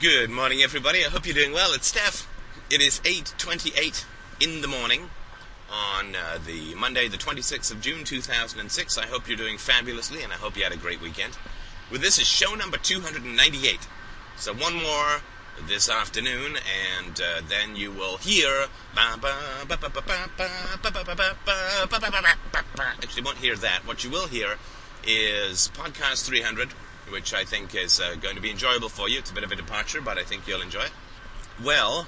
Good morning, everybody. I hope you're doing well. It's Steph. It is 8:28 in the morning on uh, the Monday, the 26th of June, 2006. I hope you're doing fabulously, and I hope you had a great weekend. Well, this is show number 298. So one more this afternoon, and uh, then you will hear. Actually, you won't hear that. What you will hear is podcast 300 which I think is uh, going to be enjoyable for you. It's a bit of a departure, but I think you'll enjoy it. Well,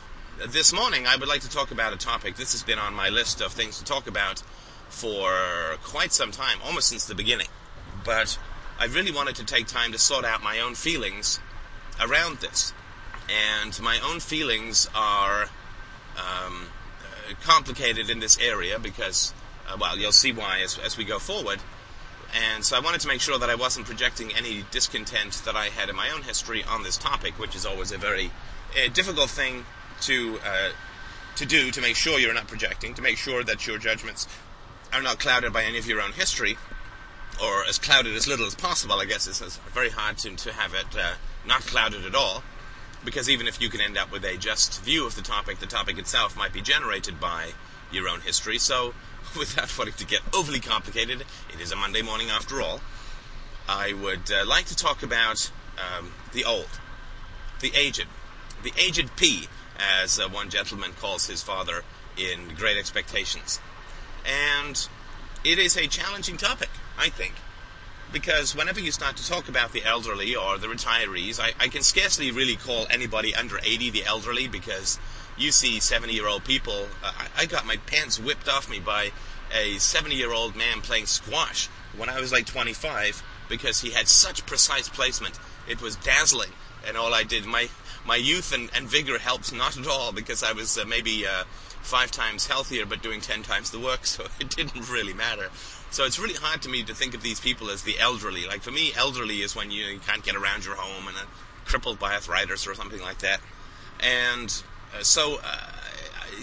this morning I would like to talk about a topic. This has been on my list of things to talk about for quite some time, almost since the beginning. But I really wanted to take time to sort out my own feelings around this. And my own feelings are um, uh, complicated in this area because, uh, well, you'll see why as, as we go forward. And so I wanted to make sure that I wasn't projecting any discontent that I had in my own history on this topic, which is always a very uh, difficult thing to uh, to do to make sure you're not projecting, to make sure that your judgments are not clouded by any of your own history, or as clouded as little as possible. I guess it's, very hard to, to have it uh, not clouded at all, because even if you can end up with a just view of the topic, the topic itself might be generated by your own history. So without wanting to get overly complicated, it is a Monday morning after all, I would uh, like to talk about um, the old, the aged, the aged P, as uh, one gentleman calls his father in Great Expectations. And it is a challenging topic, I think, because whenever you start to talk about the elderly or the retirees, I, I can scarcely really call anybody under 80 the elderly because you see 70 year old people. Uh, I, I got my pants whipped off me by a 70 year old man playing squash when I was like 25 because he had such precise placement. It was dazzling. And all I did, my, my youth and, and vigor helped not at all because I was uh, maybe uh, five times healthier but doing 10 times the work, so it didn't really matter. So it's really hard to me to think of these people as the elderly. Like for me, elderly is when you, you can't get around your home and crippled by arthritis or something like that. And so, uh,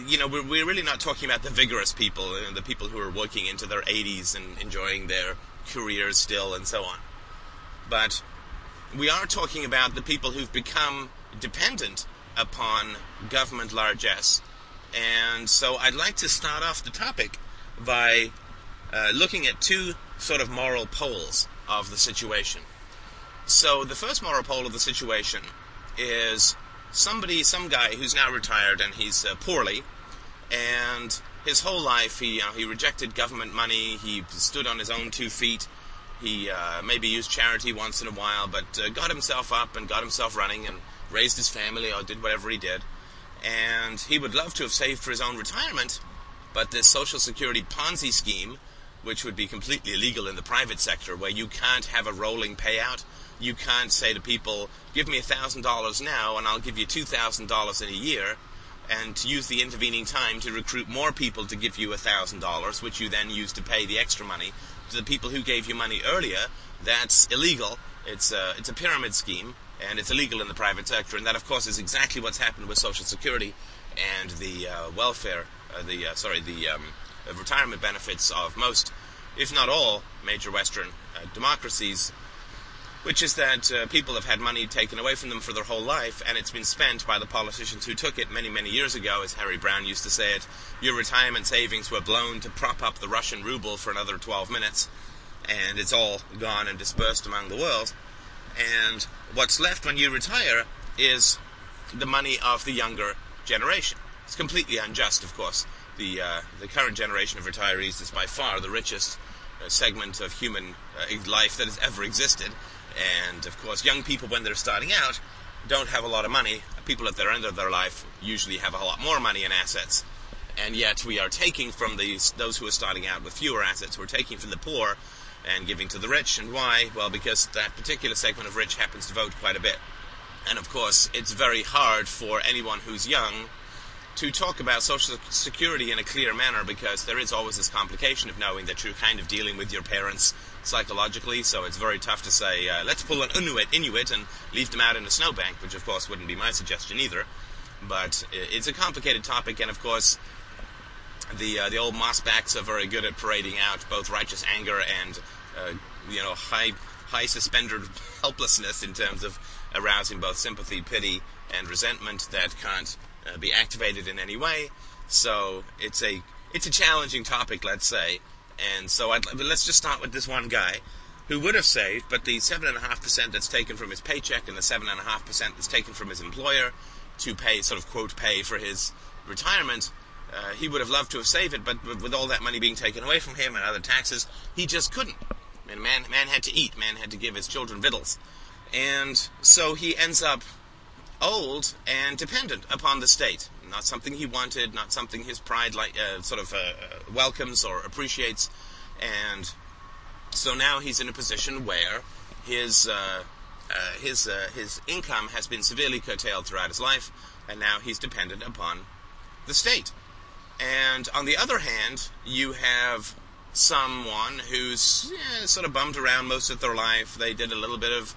you know, we're, really not talking about the vigorous people, uh, the people who are working into their 80s and enjoying their careers still and so on. But we are talking about the people who've become dependent upon government largesse. And so I'd like to start off the topic by uh, looking at two sort of moral poles of the situation. So the first moral pole of the situation is somebody, some guy who's now retired and he's uh, poorly, and his whole life he he rejected government money. He stood on his own two feet. He uh, maybe used charity once in a while, but uh, got himself up and got himself running and raised his family or did whatever he did. And he would love to have saved for his own retirement, but this Social Security Ponzi scheme, which would be completely illegal in the private sector, where you can't have a rolling payout you can't say to people, give me $1,000 now and I'll give you $2,000 in a year, and use the intervening time to recruit more people to give you $1,000, which you then use to pay the extra money to the people who gave you money earlier. That's illegal. It's a, it's a pyramid scheme, and it's illegal in the private sector. And that, of course, is exactly what's happened with Social Security and the uh, welfare, uh, the uh, sorry, the um, retirement benefits of most, if not all, major Western uh, democracies which is that uh, people have had money taken away from them for their whole life, and it's been spent by the politicians who took it many, many years ago, as Harry Browne used to say it. Your retirement savings were blown to prop up the Russian ruble for another 12 minutes, and it's all gone and dispersed among the world. And what's left when you retire is the money of the younger generation. It's completely unjust, of course. The, uh, the current generation of retirees is by far the richest uh, segment of human uh, life that has ever existed and of course, young people, when they're starting out, don't have a lot of money. People at their end of their life usually have a lot more money and assets. And yet, we are taking from these, those who are starting out with fewer assets. We're taking from the poor and giving to the rich. And why? Well, because that particular segment of rich happens to vote quite a bit. And of course, it's very hard for anyone who's young to talk about Social Security in a clear manner because there is always this complication of knowing that you're kind of dealing with your parents psychologically, so it's very tough to say, uh, let's pull an Inuit, Inuit and leave them out in a snowbank, which of course wouldn't be my suggestion either. But it's a complicated topic, and of course, the uh, the old mossbacks are very good at parading out both righteous anger and uh, you know high high suspended helplessness in terms of arousing both sympathy, pity, and resentment that can't uh, be activated in any way. So it's a it's a challenging topic, let's say. And so I'd, let's just start with this one guy who would have saved, but the seven and a half percent that's taken from his paycheck and the seven and a half percent that's taken from his employer to pay, sort of quote, pay for his retirement. Uh, he would have loved to have saved it, but with all that money being taken away from him and other taxes, he just couldn't. And man, man had to eat. Man had to give his children victuals, and so he ends up old and dependent upon the state. Not something he wanted, not something his pride like uh, sort of uh, uh, welcomes or appreciates, and so now he's in a position where his uh, uh, his uh, his income has been severely curtailed throughout his life, and now he's dependent upon the state. And on the other hand, you have someone who's yeah, sort of bummed around most of their life. They did a little bit of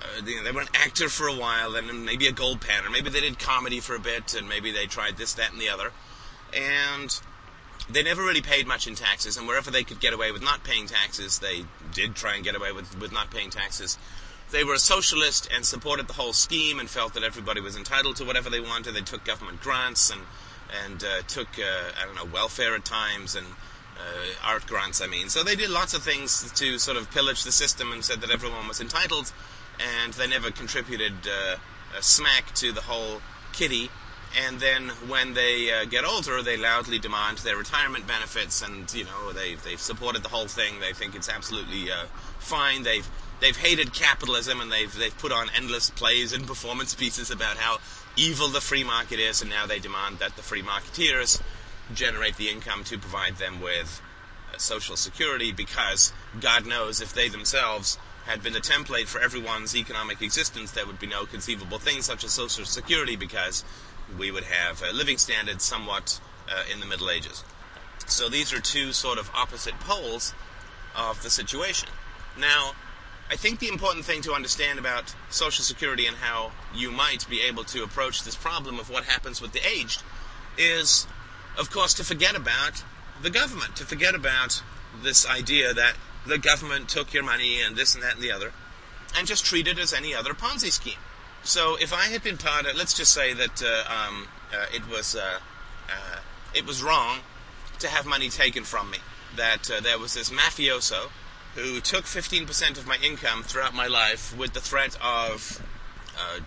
uh, they were an actor for a while, and maybe a gold pan, or maybe they did comedy for a bit, and maybe they tried this, that, and the other. And they never really paid much in taxes, and wherever they could get away with not paying taxes, they did try and get away with, with not paying taxes. They were a socialist and supported the whole scheme and felt that everybody was entitled to whatever they wanted. They took government grants and and uh, took uh, I don't know welfare at times and uh, art grants. I mean, so they did lots of things to sort of pillage the system and said that everyone was entitled and they never contributed uh, a smack to the whole kitty. And then when they uh, get older, they loudly demand their retirement benefits, and you know they've they've supported the whole thing. They think it's absolutely uh, fine. They've they've hated capitalism, and they've they've put on endless plays and performance pieces about how evil the free market is, and now they demand that the free marketeers generate the income to provide them with uh, social security because God knows if they themselves had been a template for everyone's economic existence, there would be no conceivable thing such as Social Security because we would have uh, living standards somewhat uh, in the Middle Ages. So these are two sort of opposite poles of the situation. Now, I think the important thing to understand about Social Security and how you might be able to approach this problem of what happens with the aged is, of course, to forget about the government, to forget about this idea that the government took your money and this and that and the other, and just treat it as any other Ponzi scheme. So if I had been of, let's just say that uh, um, uh, it was uh, uh it was wrong to have money taken from me. That uh, there was this mafioso who took 15% of my income throughout my life with the threat of uh,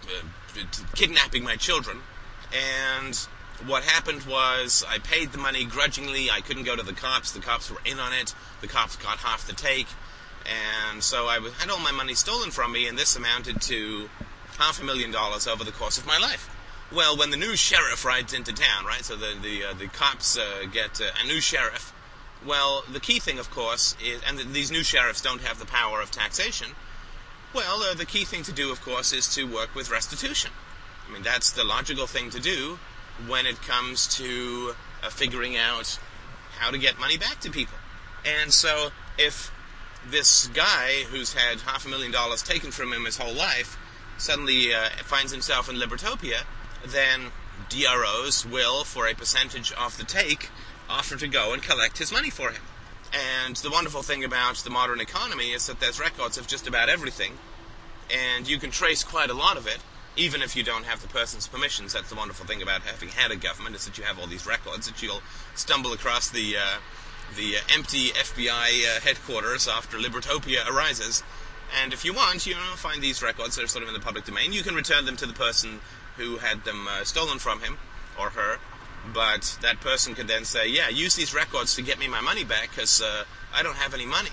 kidnapping my children, and what happened was I paid the money grudgingly. I couldn't go to the cops. The cops were in on it. The cops got half the take. And so I had all my money stolen from me, and this amounted to half a million dollars over the course of my life. Well, when the new sheriff rides into town, right? So the the uh, the cops uh, get uh, a new sheriff. Well, the key thing, of course, is, and the, these new sheriffs don't have the power of taxation. Well, uh, the key thing to do, of course, is to work with restitution. I mean, that's the logical thing to do when it comes to uh, figuring out how to get money back to people. And so, if this guy who's had half a million dollars taken from him his whole life suddenly uh, finds himself in Libertopia, then DROs will, for a percentage of the take, offer to go and collect his money for him. And the wonderful thing about the modern economy is that there's records of just about everything, and you can trace quite a lot of it even if you don't have the person's permissions. That's the wonderful thing about having had a government is that you have all these records that you'll stumble across the uh, the uh, empty FBI uh, headquarters after Libertopia arises. And if you want, you know, find these records that are sort of in the public domain. You can return them to the person who had them uh, stolen from him or her. But that person could then say, "Yeah, use these records to get me my money back because uh, I don't have any money."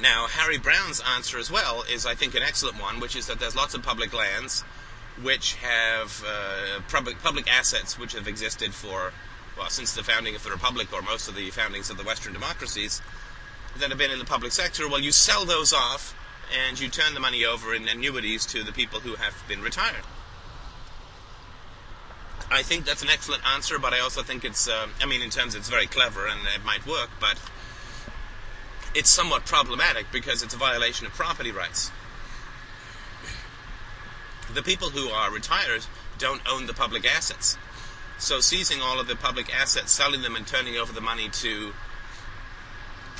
Now, Harry Browne's answer as well is, I think, an excellent one, which is that there's lots of public lands which have uh, public public assets which have existed for well since the founding of the republic or most of the foundings of the Western democracies that have been in the public sector. Well, you sell those off and you turn the money over in annuities to the people who have been retired. I think that's an excellent answer, but I also think it's, uh, I mean, in terms it's very clever and it might work, but it's somewhat problematic because it's a violation of property rights. The people who are retired don't own the public assets. So seizing all of the public assets, selling them, and turning over the money to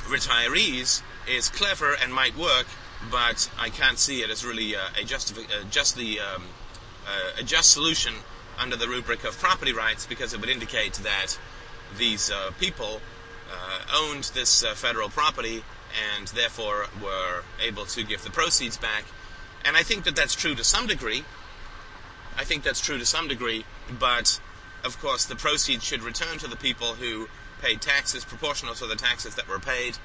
retirees is clever and might work, but I can't see it as really uh, a uh, just the um, uh, a just solution under the rubric of property rights because it would indicate that these uh, people owned this uh, federal property and therefore were able to give the proceeds back. And I think that that's true to some degree. I think that's true to some degree, but of course the proceeds should return to the people who paid taxes proportional to the taxes that were paid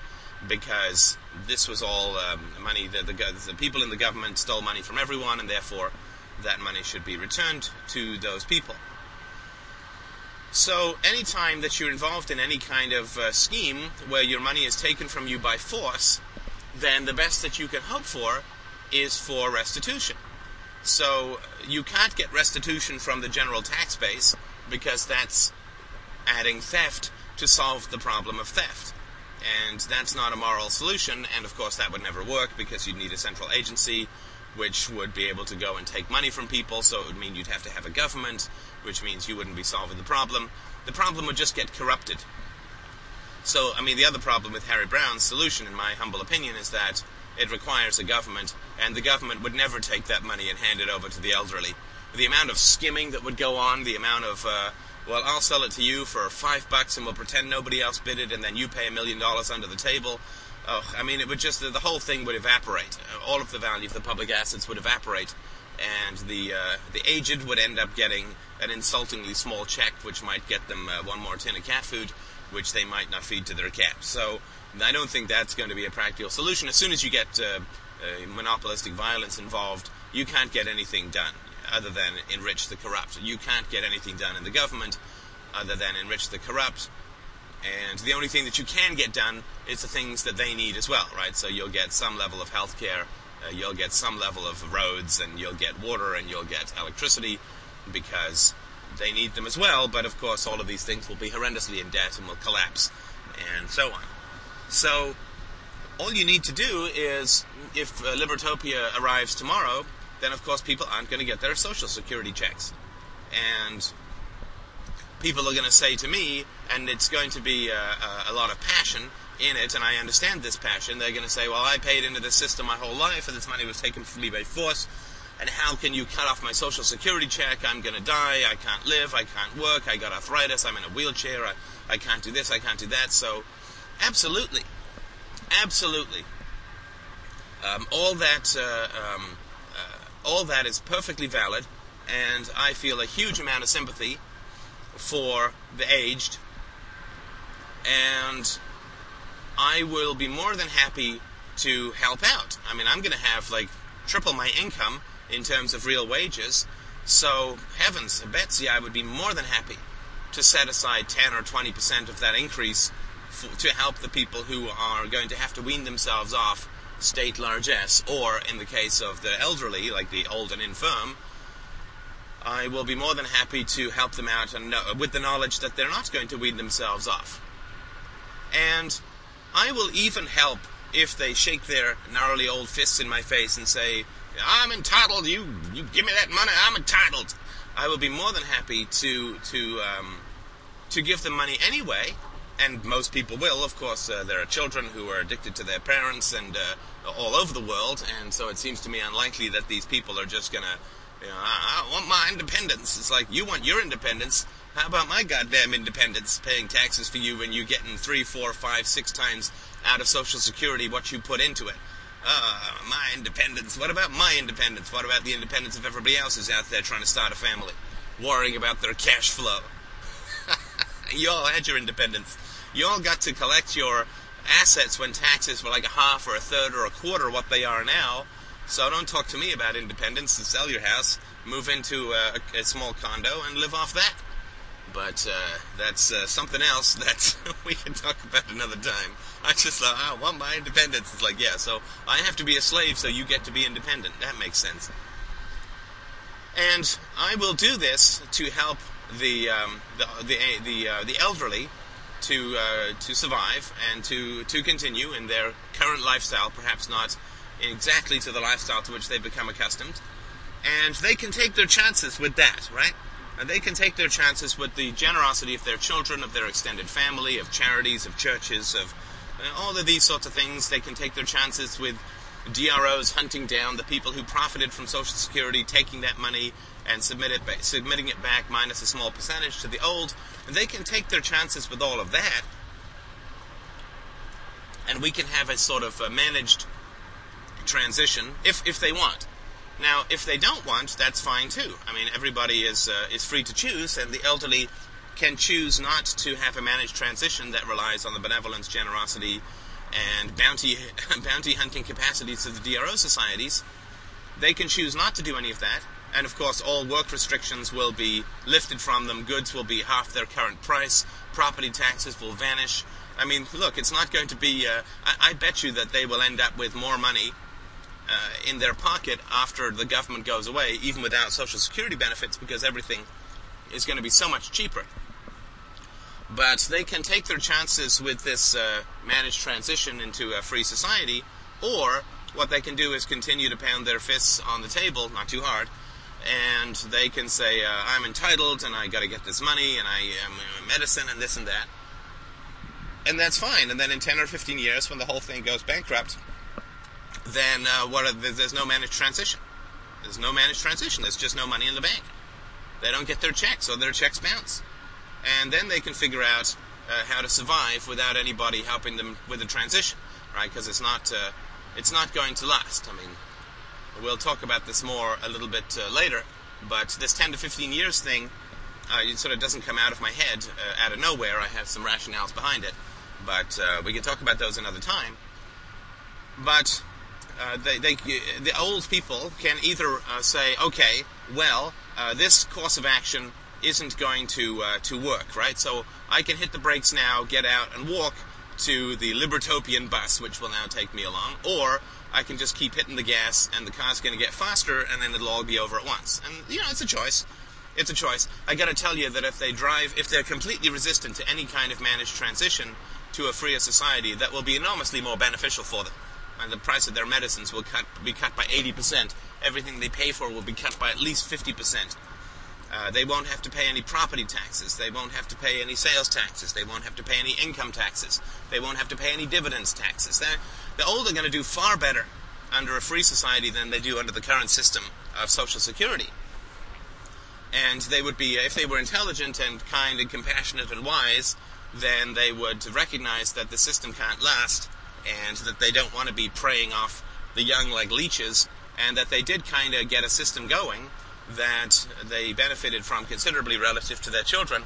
because this was all um, money that the, the people in the government stole money from everyone and therefore that money should be returned to those people. So, anytime that you're involved in any kind of uh, scheme where your money is taken from you by force, then the best that you can hope for is for restitution. So, you can't get restitution from the general tax base because that's adding theft to solve the problem of theft. And that's not a moral solution, and of course, that would never work because you'd need a central agency which would be able to go and take money from people, so it would mean you'd have to have a government, which means you wouldn't be solving the problem. The problem would just get corrupted. So, I mean, the other problem with Harry Browne's solution, in my humble opinion, is that it requires a government, and the government would never take that money and hand it over to the elderly. The amount of skimming that would go on, the amount of, uh, well, I'll sell it to you for five bucks and we'll pretend nobody else bid it, and then you pay a million dollars under the table. Oh, I mean, it would just, the whole thing would evaporate. All of the value of the public assets would evaporate, and the, uh, the aged would end up getting an insultingly small check, which might get them uh, one more tin of cat food, which they might not feed to their cat. So I don't think that's going to be a practical solution. As soon as you get uh, uh, monopolistic violence involved, you can't get anything done other than enrich the corrupt. You can't get anything done in the government other than enrich the corrupt. And the only thing that you can get done is the things that they need as well, right? So you'll get some level of health care, uh, you'll get some level of roads, and you'll get water, and you'll get electricity because they need them as well. But of course, all of these things will be horrendously in debt and will collapse, and so on. So all you need to do is, if uh, Libertopia arrives tomorrow, then of course people aren't going to get their social security checks. And people are going to say to me, and it's going to be a, a, a, lot of passion in it, and I understand this passion. They're going to say, well, I paid into this system my whole life, and this money was taken from me by force, and how can you cut off my social security check? I'm going to die, I can't live, I can't work, I got arthritis, I'm in a wheelchair, I, I can't do this, I can't do that. So, absolutely, absolutely. Um, all that, uh, um, uh, all that is perfectly valid, and I feel a huge amount of sympathy for the aged, and I will be more than happy to help out. I mean, I'm going to have like triple my income in terms of real wages. So, heavens, Betsy, I would be more than happy to set aside 10 or 20% of that increase f- to help the people who are going to have to wean themselves off state largesse, or in the case of the elderly, like the old and infirm, I will be more than happy to help them out and know, with the knowledge that they're not going to wean themselves off. And I will even help if they shake their gnarly old fists in my face and say, I'm entitled, you, you give me that money, I'm entitled. I will be more than happy to, to, um, to give them money anyway, and most people will. Of course, uh, there are children who are addicted to their parents and uh, all over the world, and so it seems to me unlikely that these people are just going to you know, I, I want my independence. It's like you want your independence. How about my goddamn independence? Paying taxes for you when you're getting three, four, five, six times out of Social Security what you put into it. Uh, my independence. What about my independence? What about the independence of everybody else who's out there trying to start a family, worrying about their cash flow? you all had your independence. You all got to collect your assets when taxes were like a half or a third or a quarter what they are now. So don't talk to me about independence and sell your house, move into a, a small condo and live off that. But uh, that's uh, something else that we can talk about another time. I just thought, I want my independence. It's like, yeah, so I have to be a slave so you get to be independent. That makes sense. And I will do this to help the um, the the the, uh, the elderly to uh, to survive and to to continue in their current lifestyle, perhaps not exactly to the lifestyle to which they've become accustomed. And they can take their chances with that, right? And they can take their chances with the generosity of their children, of their extended family, of charities, of churches, of uh, all of these sorts of things. They can take their chances with DROs hunting down the people who profited from Social Security, taking that money and submit it submitting it back minus a small percentage to the old. And they can take their chances with all of that, and we can have a sort of a managed transition if if they want. Now, if they don't want, that's fine too. I mean, everybody is uh, is free to choose, and the elderly can choose not to have a managed transition that relies on the benevolence, generosity, and bounty bounty hunting capacities of the DRO societies. They can choose not to do any of that, and of course, all work restrictions will be lifted from them. Goods will be half their current price. Property taxes will vanish. I mean, look, it's not going to be. Uh, I, I, bet you that they will end up with more money uh, in their pocket after the government goes away, even without Social Security benefits, because everything is going to be so much cheaper. But they can take their chances with this uh, managed transition into a free society, or what they can do is continue to pound their fists on the table, not too hard, and they can say, uh, I'm entitled and I got to get this money and I am uh, medicine and this and that. And that's fine. And then in 10 or 15 years, when the whole thing goes bankrupt, then uh, what are, there's no managed transition. There's no managed transition. There's just no money in the bank. They don't get their checks, or their checks bounce. And then they can figure out uh, how to survive without anybody helping them with the transition, right? Because it's not uh, it's not going to last. I mean, We'll talk about this more a little bit uh, later, but this 10 to 15 years thing, uh, it sort of doesn't come out of my head uh, out of nowhere. I have some rationales behind it, but uh, we can talk about those another time. But uh, they, they, the old people can either uh, say, okay, well, this course of action isn't going to to work, right? So I can hit the brakes now, get out, and walk to the Libertopian bus, which will now take me along, or I can just keep hitting the gas and the car's going to get faster and then it'll all be over at once. And, you know, it's a choice. It's a choice. I got to tell you that if they drive, if they're completely resistant to any kind of managed transition to a freer society, that will be enormously more beneficial for them. And the price of their medicines will cut, be cut by 80%. Everything they pay for will be cut by at least 50%. Uh, they won't have to pay any property taxes. They won't have to pay any sales taxes. They won't have to pay any income taxes. They won't have to pay any dividends taxes. They're, the old are going to do far better under a free society than they do under the current system of Social Security. And they would be, if they were intelligent and kind and compassionate and wise, then they would recognize that the system can't last and that they don't want to be preying off the young like leeches and that they did kind of get a system going that they benefited from considerably relative to their children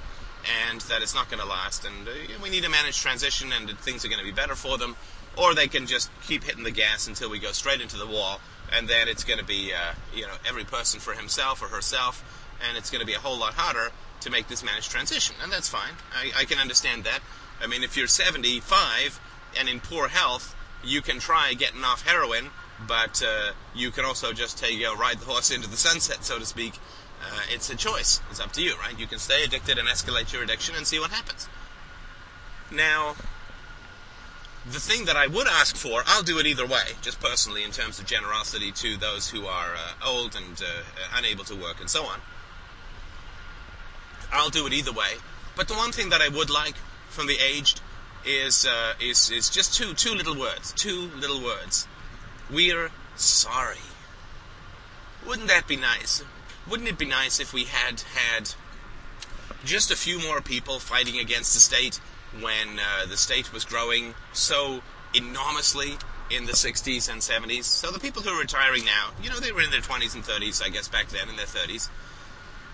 and that it's not going to last and uh, we need a managed transition and things are going to be better for them or they can just keep hitting the gas until we go straight into the wall, and then it's going to be uh, you know every person for himself or herself, and it's going to be a whole lot harder to make this managed transition, and that's fine. I, I can understand that. I mean, if you're 75 and in poor health, you can try getting off heroin, but uh, you can also just take, you know, ride the horse into the sunset, so to speak. Uh, it's a choice. It's up to you, right? You can stay addicted and escalate your addiction and see what happens. Now, the thing that I would ask for, I'll do it either way, just personally in terms of generosity to those who are uh, old and uh, unable to work and so on. I'll do it either way. But the one thing that I would like from the aged is uh, is is just two two little words. Two little words. We're sorry. Wouldn't that be nice? Wouldn't it be nice if we had had just a few more people fighting against the state when uh, the state was growing so enormously in the 60s and 70s. So the people who are retiring now, you know, they were in their 20s and 30s, I guess, back then, in their 30s.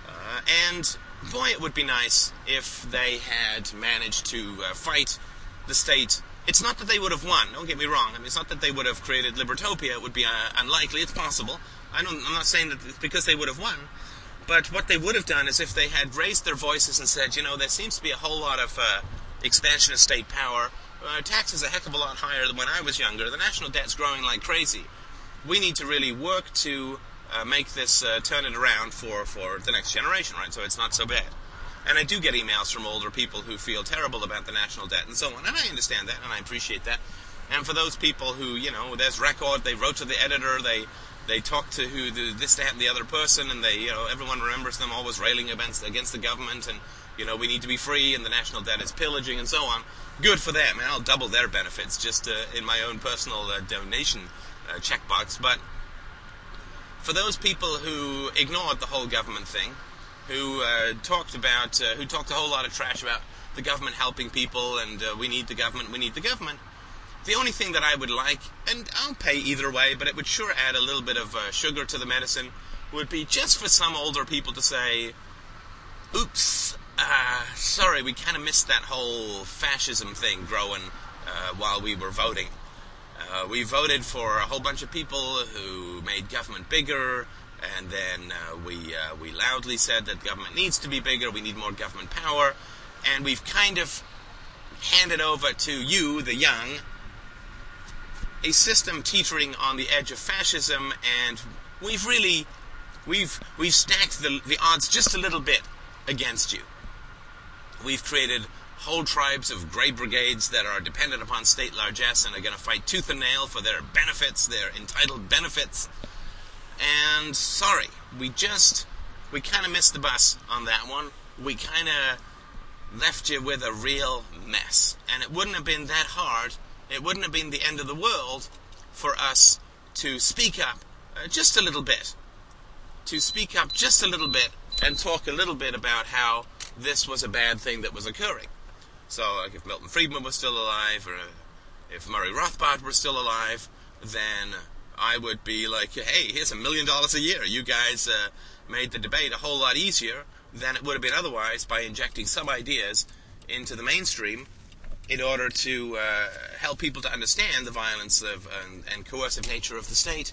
Uh, and boy, it would be nice if they had managed to uh, fight the state. It's not that they would have won, don't get me wrong. I mean, it's not that they would have created Libertopia. It would be uh, unlikely. It's possible. I I'm not saying that it's because they would have won. But what they would have done is if they had raised their voices and said, you know, there seems to be a whole lot of uh, expansion of state power. Uh, tax is a heck of a lot higher than when I was younger. The national debt's growing like crazy. We need to really work to uh, make this uh, turn it around for, for the next generation, right? So it's not so bad. And I do get emails from older people who feel terrible about the national debt and so on, and I understand that and I appreciate that. And for those people who, you know, there's record, they wrote to the editor, they they talked to who the, this, that, and the other person, and they, you know, everyone remembers them always railing against against the government and you know, we need to be free and the national debt is pillaging and so on. Good for them, and I'll double their benefits just uh, in my own personal uh, donation uh, checkbox. But for those people who ignored the whole government thing, who uh, talked about, uh, who talked a whole lot of trash about the government helping people and uh, we need the government, we need the government. The only thing that I would like, and I'll pay either way, but it would sure add a little bit of uh, sugar to the medicine, would be just for some older people to say, oops, uh, sorry, we kind of missed that whole fascism thing growing uh, while we were voting. We voted for a whole bunch of people who made government bigger, and then uh, we uh, we loudly said that government needs to be bigger. We need more government power, and we've kind of handed over to you, the young, a system teetering on the edge of fascism, and we've really we've we've stacked the the odds just a little bit against you. We've created whole tribes of grey brigades that are dependent upon state largesse and are going to fight tooth and nail for their benefits, their entitled benefits. And sorry, we just we kind of missed the bus on that one. We kind of left you with a real mess. And it wouldn't have been that hard. It wouldn't have been the end of the world for us to speak up uh, just a little bit. To speak up just a little bit and talk a little bit about how this was a bad thing that was occurring. So, like, if Milton Friedman was still alive, or if Murray Rothbard were still alive, then I would be like, hey, here's a million dollars a year. You guys uh, made the debate a whole lot easier than it would have been otherwise by injecting some ideas into the mainstream in order to uh, help people to understand the violence of and, and coercive nature of the state.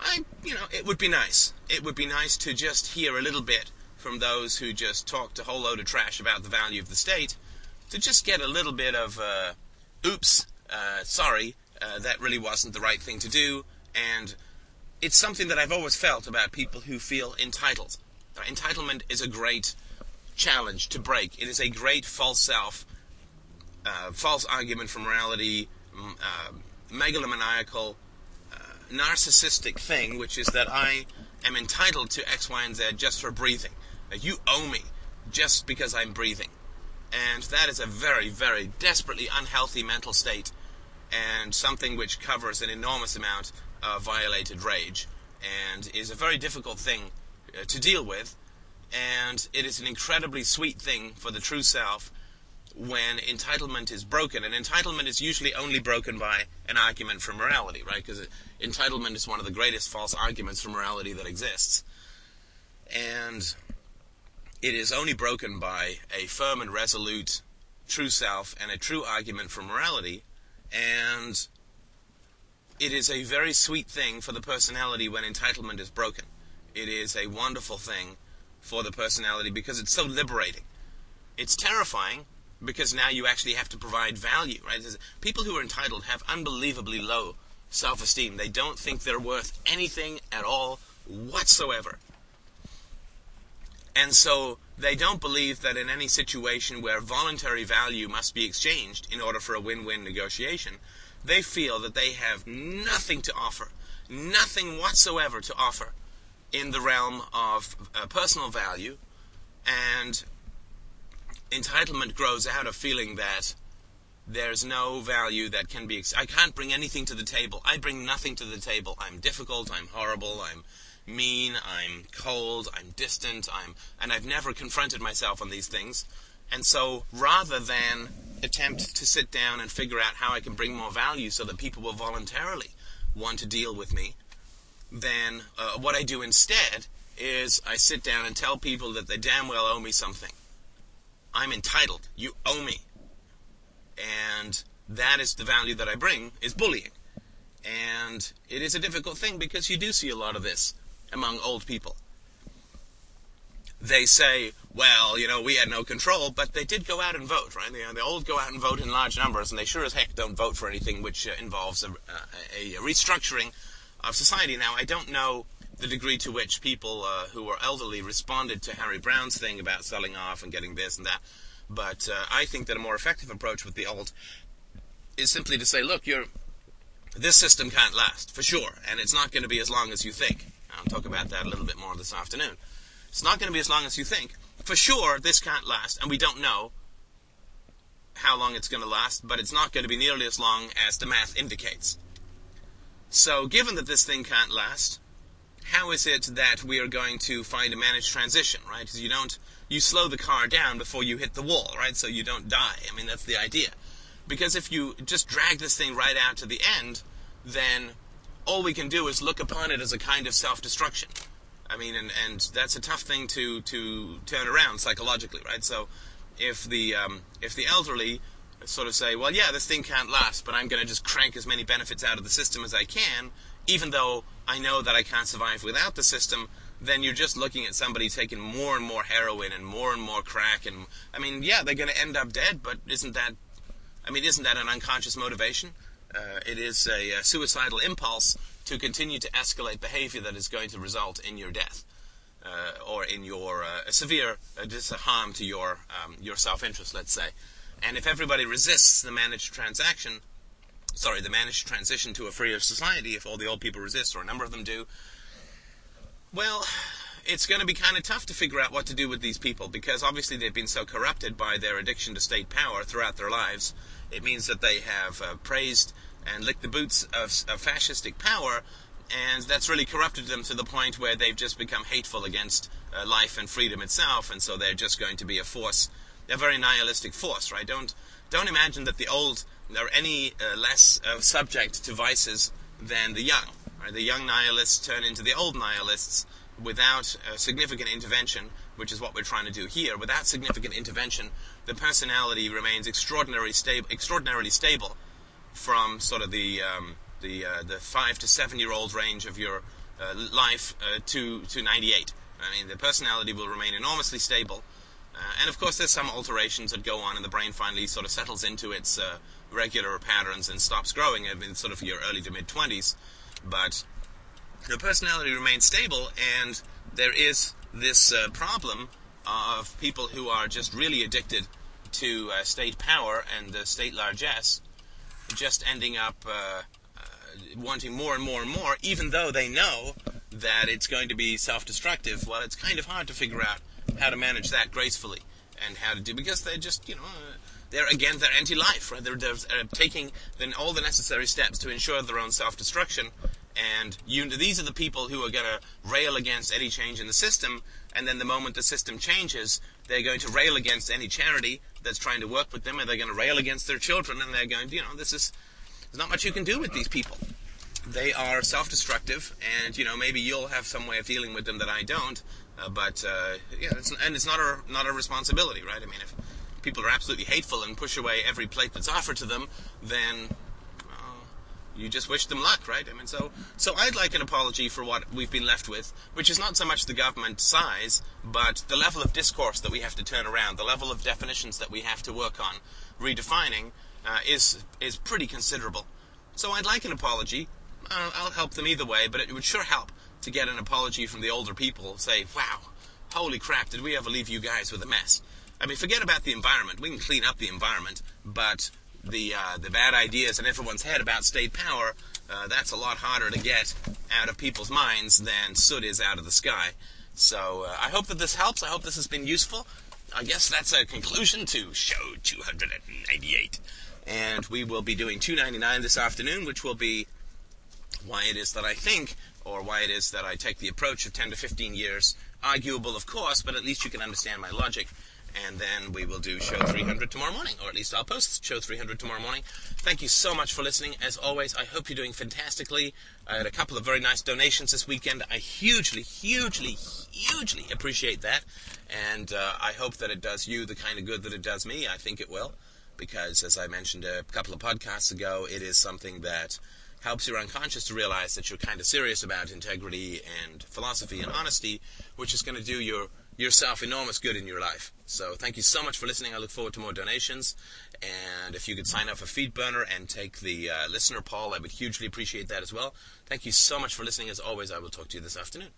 I, you know, it would be nice. It would be nice to just hear a little bit from those who just talked a whole load of trash about the value of the state, to just get a little bit of, uh, oops, uh, sorry, uh, that really wasn't the right thing to do, and it's something that I've always felt about people who feel entitled. Entitlement is a great challenge to break. It is a great false self, uh, false argument for morality, uh, megalomaniacal, uh, narcissistic thing, which is that I am entitled to X, Y, and Z just for breathing. You owe me just because I'm breathing. And that is a very, very desperately unhealthy mental state and something which covers an enormous amount of violated rage and is a very difficult thing uh, to deal with. And it is an incredibly sweet thing for the true self when entitlement is broken. And entitlement is usually only broken by an argument for morality, right? Because entitlement is one of the greatest false arguments for morality that exists. And it is only broken by a firm and resolute true self and a true argument for morality. And it is a very sweet thing for the personality when entitlement is broken. It is a wonderful thing for the personality because it's so liberating. It's terrifying because now you actually have to provide value, right? People who are entitled have unbelievably low self esteem. They don't think they're worth anything at all whatsoever. And so they don't believe that in any situation where voluntary value must be exchanged in order for a win win negotiation, they feel that they have nothing to offer, nothing whatsoever to offer in the realm of uh, personal value, and entitlement grows out of feeling that there's no value that can be. Ex- I can't bring anything to the table. I bring nothing to the table. I'm difficult. I'm horrible. I'm mean, I'm cold, I'm distant, I'm and I've never confronted myself on these things. And so rather than attempt to sit down and figure out how I can bring more value so that people will voluntarily want to deal with me, then uh, what I do instead is I sit down and tell people that they damn well owe me something. I'm entitled. You owe me. And that is the value that I bring is bullying. And it is a difficult thing because you do see a lot of this among old people. They say, well, you know, we had no control, but they did go out and vote, right? They, the old go out and vote in large numbers, and they sure as heck don't vote for anything which uh, involves a, a, a, restructuring of society. Now, I don't know the degree to which people uh, who are elderly responded to Harry Browne's thing about selling off and getting this and that, but uh, I think that a more effective approach with the old is simply to say, look, this system can't last, for sure, and it's not going to be as long as you think. I'll talk about that a little bit more this afternoon. It's not going to be as long as you think. For sure, this can't last, and we don't know how long it's going to last, but it's not going to be nearly as long as the math indicates. So, given that this thing can't last, how is it that we are going to find a managed transition, right? Because you don't, you slow the car down before you hit the wall, right? So you don't die. I mean, that's the idea. Because if you just drag this thing right out to the end, then all we can do is look upon it as a kind of self-destruction. I mean, and, and that's a tough thing to, to turn around psychologically, right? So if the, um, if the elderly sort of say, well, yeah, this thing can't last, but I'm going to just crank as many benefits out of the system as I can, even though I know that I can't survive without the system, then you're just looking at somebody taking more and more heroin and more and more crack. And I mean, yeah, they're going to end up dead, but isn't that, I mean, isn't that an unconscious motivation? Uh, it is a, a, suicidal impulse to continue to escalate behavior that is going to result in your death. Uh, or in your uh, severe uh, harm to your um, your self-interest, let's say. And if everybody resists the managed transaction, sorry, the managed transition to a freer society, if all the old people resist, or a number of them do, well, it's going to be kind of tough to figure out what to do with these people because obviously they've been so corrupted by their addiction to state power throughout their lives. It means that they have uh, praised and licked the boots of, of fascistic power, and that's really corrupted them to the point where they've just become hateful against uh, life and freedom itself, and so they're just going to be a force, They're a very nihilistic force, right? Don't don't imagine that the old are any uh, less uh, subject to vices than the young. Right? The young nihilists turn into the old nihilists without significant intervention, which is what we're trying to do here. Without significant intervention, the personality remains extraordinarily stable, extraordinarily stable from sort of the um, the uh, the five to seven year old range of your uh, life uh, to to 98. I mean, the personality will remain enormously stable. Uh, and of course, there's some alterations that go on, and the brain finally sort of settles into its uh, regular patterns and stops growing in sort of your early to mid 20s. But the personality remains stable, and there is this uh, problem of people who are just really addicted to state power and the state largesse, just ending up uh, uh, wanting more and more and more, even though they know that it's going to be self-destructive. Well, it's kind of hard to figure out how to manage that gracefully and how to do because they're just you know they're again they're anti-life, right? They're, they're uh, taking then all the necessary steps to ensure their own self-destruction. And you, these are the people who are going to rail against any change in the system. And then the moment the system changes, they're going to rail against any charity that's trying to work with them, and they're going to rail against their children. And they're going, you know, this is there's not much you can do with these people. They are self-destructive, and you know maybe you'll have some way of dealing with them that I don't. Uh, but uh, yeah, it's, and it's not a not a responsibility, right? I mean, if people are absolutely hateful and push away every plate that's offered to them, then you just wish them luck, right? I mean, so so I'd like an apology for what we've been left with, which is not so much the government size, but the level of discourse that we have to turn around, the level of definitions that we have to work on redefining uh, is is pretty considerable. So I'd like an apology. Uh, I'll help them either way, but it would sure help to get an apology from the older people. Say, wow, holy crap, did we ever leave you guys with a mess? I mean, forget about the environment. We can clean up the environment, but the uh, the bad ideas in everyone's head about state power, uh, that's a lot harder to get out of people's minds than soot is out of the sky. So uh, I hope that this helps. I hope this has been useful. I guess that's a conclusion to show 298. And we will be doing 299 this afternoon, which will be why it is that I think, or why it is that I take the approach of 10 to 15 years. Arguable, of course, but at least you can understand my logic and then we will do show 300 tomorrow morning, or at least I'll post show 300 tomorrow morning. Thank you so much for listening. As always, I hope you're doing fantastically. I had a couple of very nice donations this weekend. I hugely, hugely, hugely appreciate that, and uh, I hope that it does you the kind of good that it does me. I think it will, because as I mentioned a couple of podcasts ago, it is something that helps your unconscious to realize that you're kind of serious about integrity and philosophy and honesty, which is going to do your yourself enormous good in your life. So thank you so much for listening. I look forward to more donations. And if you could sign up for FeedBurner and take the uh, listener poll, I would hugely appreciate that as well. Thank you so much for listening. As always, I will talk to you this afternoon.